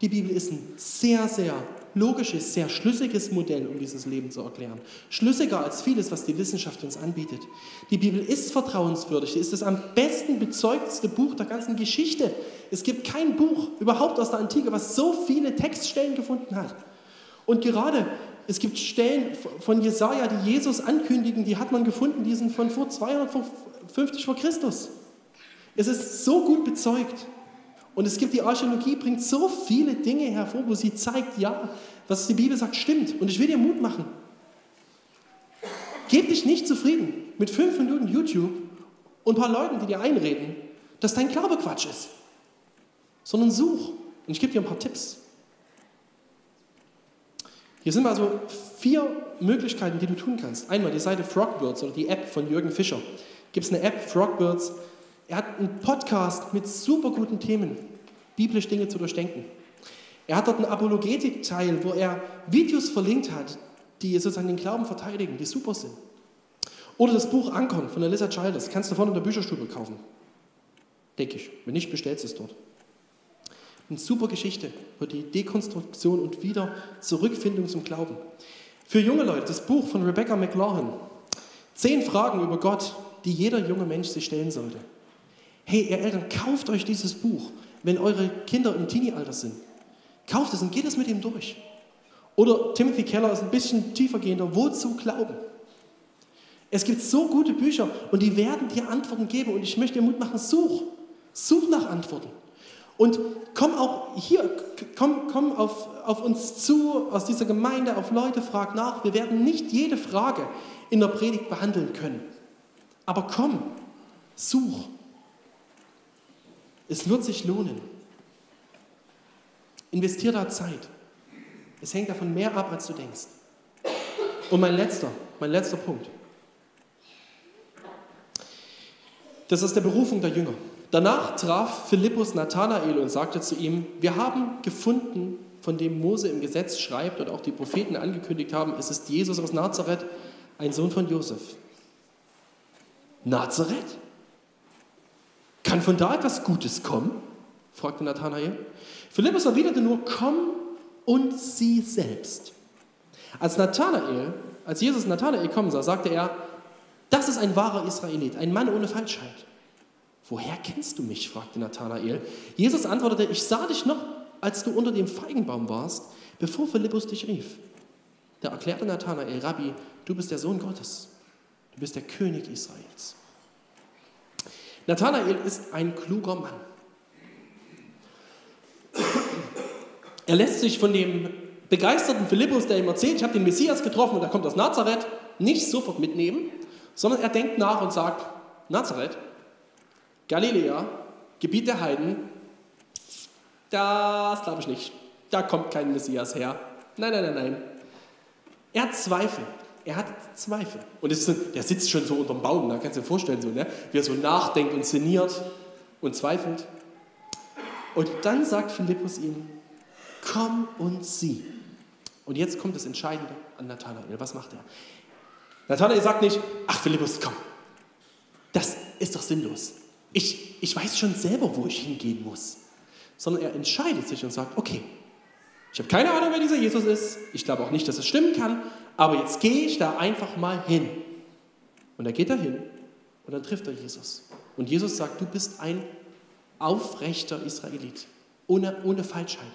die Bibel ist ein sehr, sehr logisches, sehr schlüssiges Modell, um dieses Leben zu erklären. Schlüssiger als vieles, was die Wissenschaft uns anbietet. Die Bibel ist vertrauenswürdig. Sie ist das am besten bezeugteste Buch der ganzen Geschichte. Es gibt kein Buch überhaupt aus der Antike, was so viele Textstellen gefunden hat. Und gerade es gibt Stellen von Jesaja, die Jesus ankündigen, die hat man gefunden, die sind von vor 250 vor Christus. Es ist so gut bezeugt. Und es gibt die Archäologie, bringt so viele Dinge hervor, wo sie zeigt, ja, was die Bibel sagt, stimmt. Und ich will dir Mut machen. Gib dich nicht zufrieden mit fünf Minuten YouTube und ein paar Leuten, die dir einreden, dass dein Glaube Quatsch ist. Sondern such. Und ich gebe dir ein paar Tipps. Hier sind also vier Möglichkeiten, die du tun kannst. Einmal die Seite Frogbirds oder die App von Jürgen Fischer. Gibt es eine App, Frogbirds, er hat einen Podcast mit super guten Themen, biblisch Dinge zu durchdenken. Er hat dort einen Apologetik-Teil, wo er Videos verlinkt hat, die sozusagen den Glauben verteidigen, die super sind. Oder das Buch Ankern von Elisa Childers, kannst du vorne in der Bücherstube kaufen. Denke ich. Wenn nicht, bestellst du es dort. Eine super Geschichte über die Dekonstruktion und wieder Zurückfindung zum Glauben. Für junge Leute, das Buch von Rebecca McLaughlin. Zehn Fragen über Gott, die jeder junge Mensch sich stellen sollte. Hey, ihr Eltern, kauft euch dieses Buch, wenn eure Kinder im Teenie-Alter sind. Kauft es und geht es mit ihm durch. Oder Timothy Keller ist ein bisschen tiefergehender. Wozu glauben? Es gibt so gute Bücher und die werden dir Antworten geben. Und ich möchte dir Mut machen, such. Such nach Antworten. Und komm auch hier, komm, komm auf, auf uns zu, aus dieser Gemeinde, auf Leute, frag nach. Wir werden nicht jede Frage in der Predigt behandeln können. Aber komm, such. Es wird sich lohnen. Investier da Zeit. Es hängt davon mehr ab, als du denkst. Und mein letzter, mein letzter Punkt. Das ist der Berufung der Jünger. Danach traf Philippus Nathanael und sagte zu ihm, wir haben gefunden, von dem Mose im Gesetz schreibt und auch die Propheten angekündigt haben, es ist Jesus aus Nazareth, ein Sohn von Josef. Nazareth? Kann von da etwas Gutes kommen? fragte Nathanael. Philippus erwiderte nur, komm und sieh selbst. Als Nathanael, als Jesus Nathanael kommen sah, sagte er, das ist ein wahrer Israelit, ein Mann ohne Falschheit. Woher kennst du mich? fragte Nathanael. Jesus antwortete, ich sah dich noch, als du unter dem Feigenbaum warst, bevor Philippus dich rief. Da erklärte Nathanael, Rabbi, du bist der Sohn Gottes, du bist der König Israels. Nathanael ist ein kluger Mann. Er lässt sich von dem begeisterten Philippus, der ihm erzählt, ich habe den Messias getroffen und er kommt aus Nazareth, nicht sofort mitnehmen, sondern er denkt nach und sagt, Nazareth, Galiläa, Gebiet der Heiden, das glaube ich nicht. Da kommt kein Messias her. Nein, nein, nein, nein. Er hat Zweifel. Er hat Zweifel. Und ist, der sitzt schon so unterm Baum, da kannst du dir vorstellen, so, ne? wie er so nachdenkt und sinniert und zweifelt. Und dann sagt Philippus ihm, komm und sieh. Und jetzt kommt das Entscheidende an Nathanael. Was macht er? Nathanael sagt nicht, ach Philippus, komm, das ist doch sinnlos. Ich, ich weiß schon selber, wo ich hingehen muss. Sondern er entscheidet sich und sagt, okay, ich habe keine Ahnung, wer dieser Jesus ist. Ich glaube auch nicht, dass es stimmen kann. Aber jetzt gehe ich da einfach mal hin. Und er geht da hin und dann trifft er Jesus. Und Jesus sagt, du bist ein aufrechter Israelit, ohne, ohne Falschheit.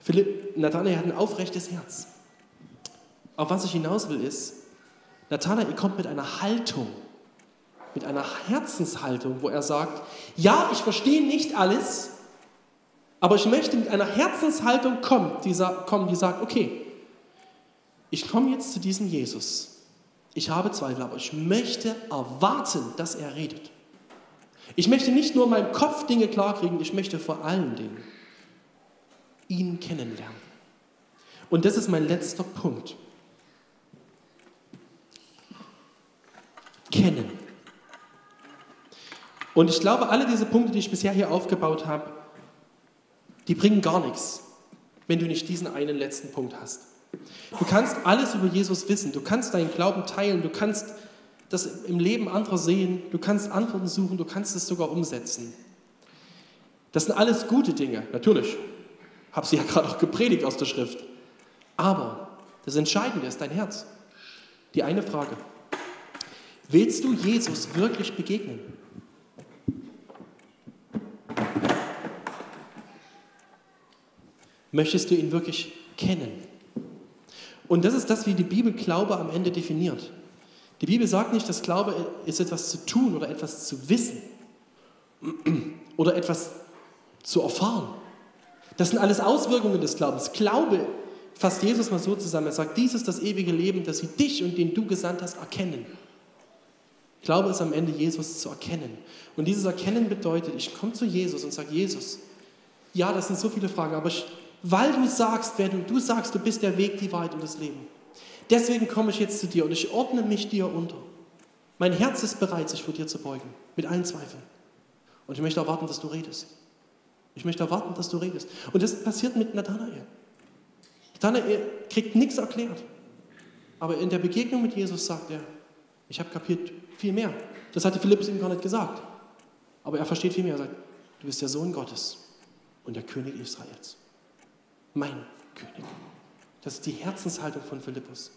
Philipp, Nathanael hat ein aufrechtes Herz. Auf was ich hinaus will ist, Nathanael kommt mit einer Haltung, mit einer Herzenshaltung, wo er sagt, ja, ich verstehe nicht alles, aber ich möchte mit einer Herzenshaltung kommen, die, kommen, die sagt, okay, ich komme jetzt zu diesem Jesus. Ich habe Zweifel, aber ich möchte erwarten, dass er redet. Ich möchte nicht nur in meinem Kopf Dinge klarkriegen, ich möchte vor allen Dingen ihn kennenlernen. Und das ist mein letzter Punkt. Kennen. Und ich glaube, alle diese Punkte, die ich bisher hier aufgebaut habe, die bringen gar nichts, wenn du nicht diesen einen letzten Punkt hast. Du kannst alles über Jesus wissen, du kannst deinen Glauben teilen, du kannst das im Leben anderer sehen, du kannst Antworten suchen, du kannst es sogar umsetzen. Das sind alles gute Dinge, natürlich. Habe sie ja gerade auch gepredigt aus der Schrift. Aber das Entscheidende ist dein Herz. Die eine Frage. Willst du Jesus wirklich begegnen? Möchtest du ihn wirklich kennen? Und das ist das, wie die Bibel Glaube am Ende definiert. Die Bibel sagt nicht, dass Glaube ist etwas zu tun oder etwas zu wissen oder etwas zu erfahren. Das sind alles Auswirkungen des Glaubens. Glaube fasst Jesus mal so zusammen. Er sagt, dies ist das ewige Leben, dass sie dich und den du gesandt hast erkennen. Glaube ist am Ende, Jesus zu erkennen. Und dieses Erkennen bedeutet, ich komme zu Jesus und sage, Jesus, ja, das sind so viele Fragen, aber ich, weil du sagst, wer du, du sagst, du bist der Weg, die Wahrheit und das Leben. Deswegen komme ich jetzt zu dir und ich ordne mich dir unter. Mein Herz ist bereit, sich vor dir zu beugen, mit allen Zweifeln. Und ich möchte erwarten, dass du redest. Ich möchte erwarten, dass du redest. Und das passiert mit Nathanael. Nathanael kriegt nichts erklärt. Aber in der Begegnung mit Jesus sagt er, ich habe kapiert viel mehr. Das hatte Philippus ihm gar nicht gesagt. Aber er versteht viel mehr. Er sagt, du bist der Sohn Gottes und der König Israels mein König. Das ist die Herzenshaltung von Philippus.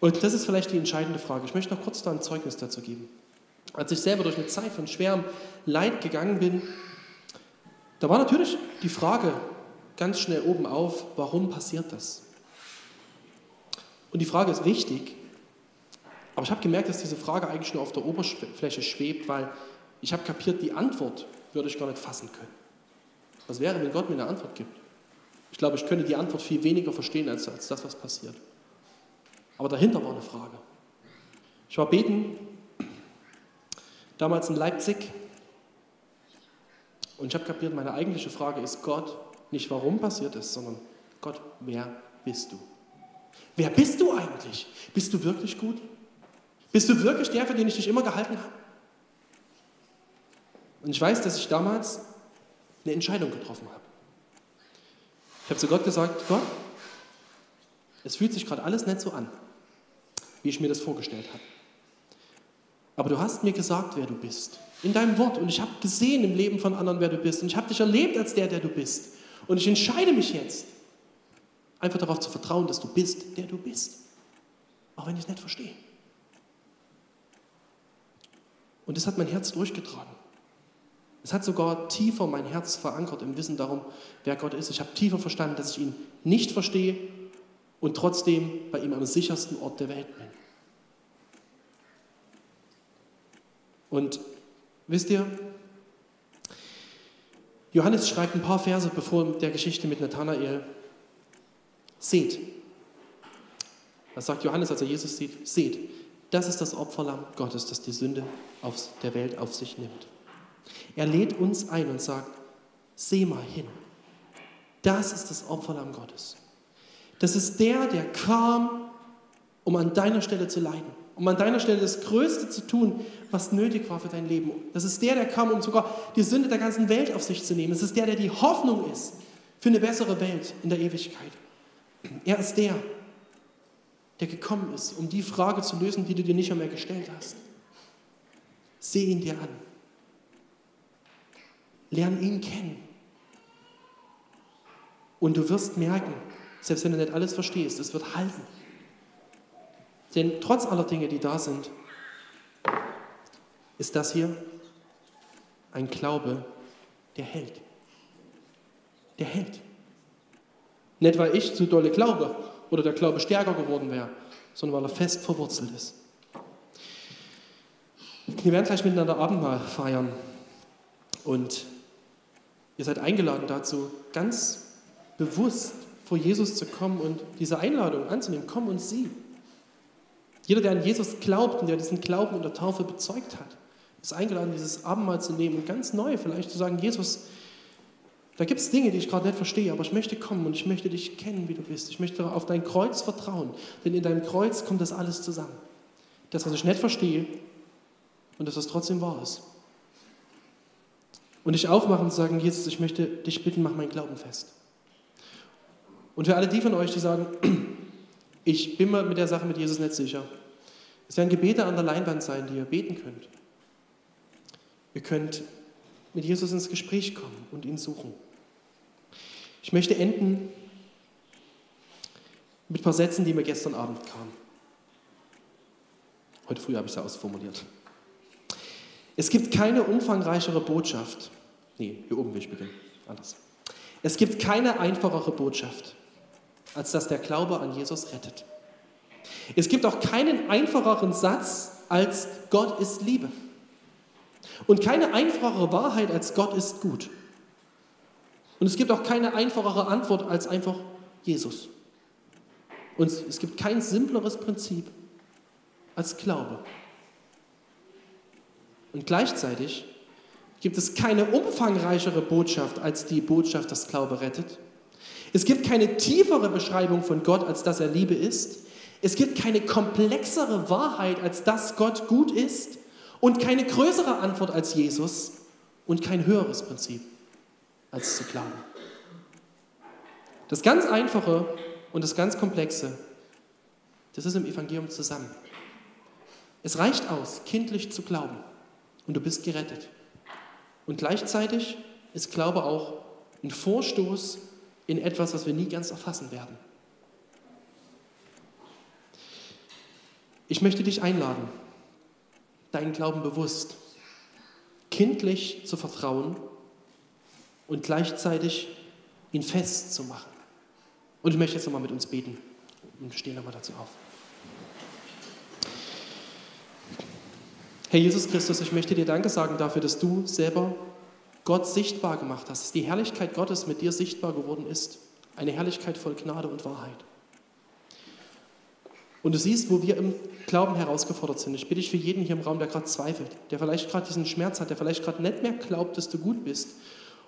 Und das ist vielleicht die entscheidende Frage. Ich möchte noch kurz da ein Zeugnis dazu geben. Als ich selber durch eine Zeit von schwerem Leid gegangen bin, da war natürlich die Frage ganz schnell oben auf, warum passiert das? Und die Frage ist wichtig, aber ich habe gemerkt, dass diese Frage eigentlich nur auf der Oberfläche schwebt, weil ich habe kapiert, die Antwort würde ich gar nicht fassen können. Was wäre, wenn Gott mir eine Antwort gibt? Ich glaube, ich könnte die Antwort viel weniger verstehen als, als das, was passiert. Aber dahinter war eine Frage. Ich war beten, damals in Leipzig, und ich habe kapiert, meine eigentliche Frage ist Gott, nicht warum passiert es, sondern Gott, wer bist du? Wer bist du eigentlich? Bist du wirklich gut? Bist du wirklich der, für den ich dich immer gehalten habe? Und ich weiß, dass ich damals eine Entscheidung getroffen habe. Ich habe zu Gott gesagt, Gott, es fühlt sich gerade alles nicht so an, wie ich mir das vorgestellt habe. Aber du hast mir gesagt, wer du bist. In deinem Wort. Und ich habe gesehen im Leben von anderen, wer du bist. Und ich habe dich erlebt als der, der du bist. Und ich entscheide mich jetzt, einfach darauf zu vertrauen, dass du bist, der du bist. Auch wenn ich es nicht verstehe. Und das hat mein Herz durchgetragen. Es hat sogar tiefer mein Herz verankert im Wissen darum, wer Gott ist. Ich habe tiefer verstanden, dass ich ihn nicht verstehe und trotzdem bei ihm am sichersten Ort der Welt bin. Und wisst ihr, Johannes schreibt ein paar Verse bevor der Geschichte mit Nathanael. Seht. Was sagt Johannes, als er Jesus sieht? Seht, das ist das Opferlamm Gottes, das die Sünde der Welt auf sich nimmt. Er lädt uns ein und sagt, seh mal hin. Das ist das Opferlamm Gottes. Das ist der, der kam, um an deiner Stelle zu leiden, um an deiner Stelle das Größte zu tun, was nötig war für dein Leben. Das ist der, der kam, um sogar die Sünde der ganzen Welt auf sich zu nehmen. Es ist der, der die Hoffnung ist für eine bessere Welt in der Ewigkeit. Er ist der, der gekommen ist, um die Frage zu lösen, die du dir nicht mehr gestellt hast. Seh ihn dir an. Lern ihn kennen. Und du wirst merken, selbst wenn du nicht alles verstehst, es wird halten. Denn trotz aller Dinge, die da sind, ist das hier ein Glaube, der hält. Der hält. Nicht, weil ich zu dolle glaube oder der Glaube stärker geworden wäre, sondern weil er fest verwurzelt ist. Wir werden gleich miteinander Abendmahl feiern und ihr seid eingeladen dazu, ganz bewusst vor Jesus zu kommen und diese Einladung anzunehmen. Komm und sieh. Jeder, der an Jesus glaubt und der diesen Glauben in der Taufe bezeugt hat, ist eingeladen, dieses Abendmahl zu nehmen und ganz neu vielleicht zu sagen, Jesus, da gibt es Dinge, die ich gerade nicht verstehe, aber ich möchte kommen und ich möchte dich kennen, wie du bist. Ich möchte auf dein Kreuz vertrauen, denn in deinem Kreuz kommt das alles zusammen. Das, was ich nicht verstehe und das, was trotzdem wahr ist. Und dich aufmachen und sagen, Jesus, ich möchte dich bitten, mach meinen Glauben fest. Und für alle die von euch, die sagen, ich bin mir mit der Sache mit Jesus nicht sicher, es werden Gebete an der Leinwand sein, die ihr beten könnt. Ihr könnt mit Jesus ins Gespräch kommen und ihn suchen. Ich möchte enden mit ein paar Sätzen, die mir gestern Abend kamen. Heute früh habe ich sie ausformuliert. Es gibt keine umfangreichere Botschaft. Nee, hier oben will ich beginnen. Anders. Es gibt keine einfachere Botschaft als dass der Glaube an Jesus rettet. Es gibt auch keinen einfacheren Satz als Gott ist Liebe. Und keine einfachere Wahrheit als Gott ist gut. Und es gibt auch keine einfachere Antwort als einfach Jesus. Und es gibt kein simpleres Prinzip als Glaube. Und gleichzeitig gibt es keine umfangreichere Botschaft als die Botschaft, dass Glaube rettet. Es gibt keine tiefere Beschreibung von Gott, als dass er Liebe ist. Es gibt keine komplexere Wahrheit, als dass Gott gut ist. Und keine größere Antwort als Jesus. Und kein höheres Prinzip, als zu glauben. Das ganz Einfache und das ganz Komplexe, das ist im Evangelium zusammen. Es reicht aus, kindlich zu glauben. Und du bist gerettet. Und gleichzeitig ist Glaube auch ein Vorstoß in etwas, was wir nie ganz erfassen werden. Ich möchte dich einladen, deinen Glauben bewusst, kindlich zu vertrauen und gleichzeitig ihn festzumachen. Und ich möchte jetzt nochmal mit uns beten und stehen nochmal dazu auf. Herr Jesus Christus, ich möchte dir Danke sagen dafür, dass du selber Gott sichtbar gemacht hast, dass die Herrlichkeit Gottes mit dir sichtbar geworden ist. Eine Herrlichkeit voll Gnade und Wahrheit. Und du siehst, wo wir im Glauben herausgefordert sind. Ich bitte dich für jeden hier im Raum, der gerade zweifelt, der vielleicht gerade diesen Schmerz hat, der vielleicht gerade nicht mehr glaubt, dass du gut bist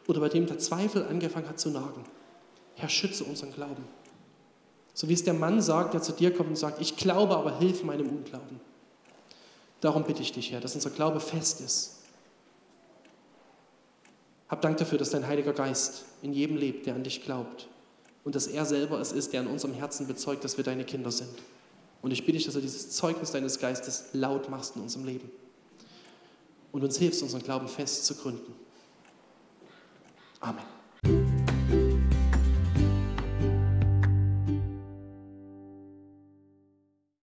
oder bei dem der Zweifel angefangen hat zu nagen. Herr, schütze unseren Glauben. So wie es der Mann sagt, der zu dir kommt und sagt, ich glaube, aber hilf meinem Unglauben. Darum bitte ich dich, Herr, dass unser Glaube fest ist, hab Dank dafür, dass dein Heiliger Geist in jedem lebt, der an dich glaubt. Und dass er selber es ist, der in unserem Herzen bezeugt, dass wir deine Kinder sind. Und ich bitte dich, dass du dieses Zeugnis deines Geistes laut machst in unserem Leben. Und uns hilfst, unseren Glauben fest zu gründen. Amen.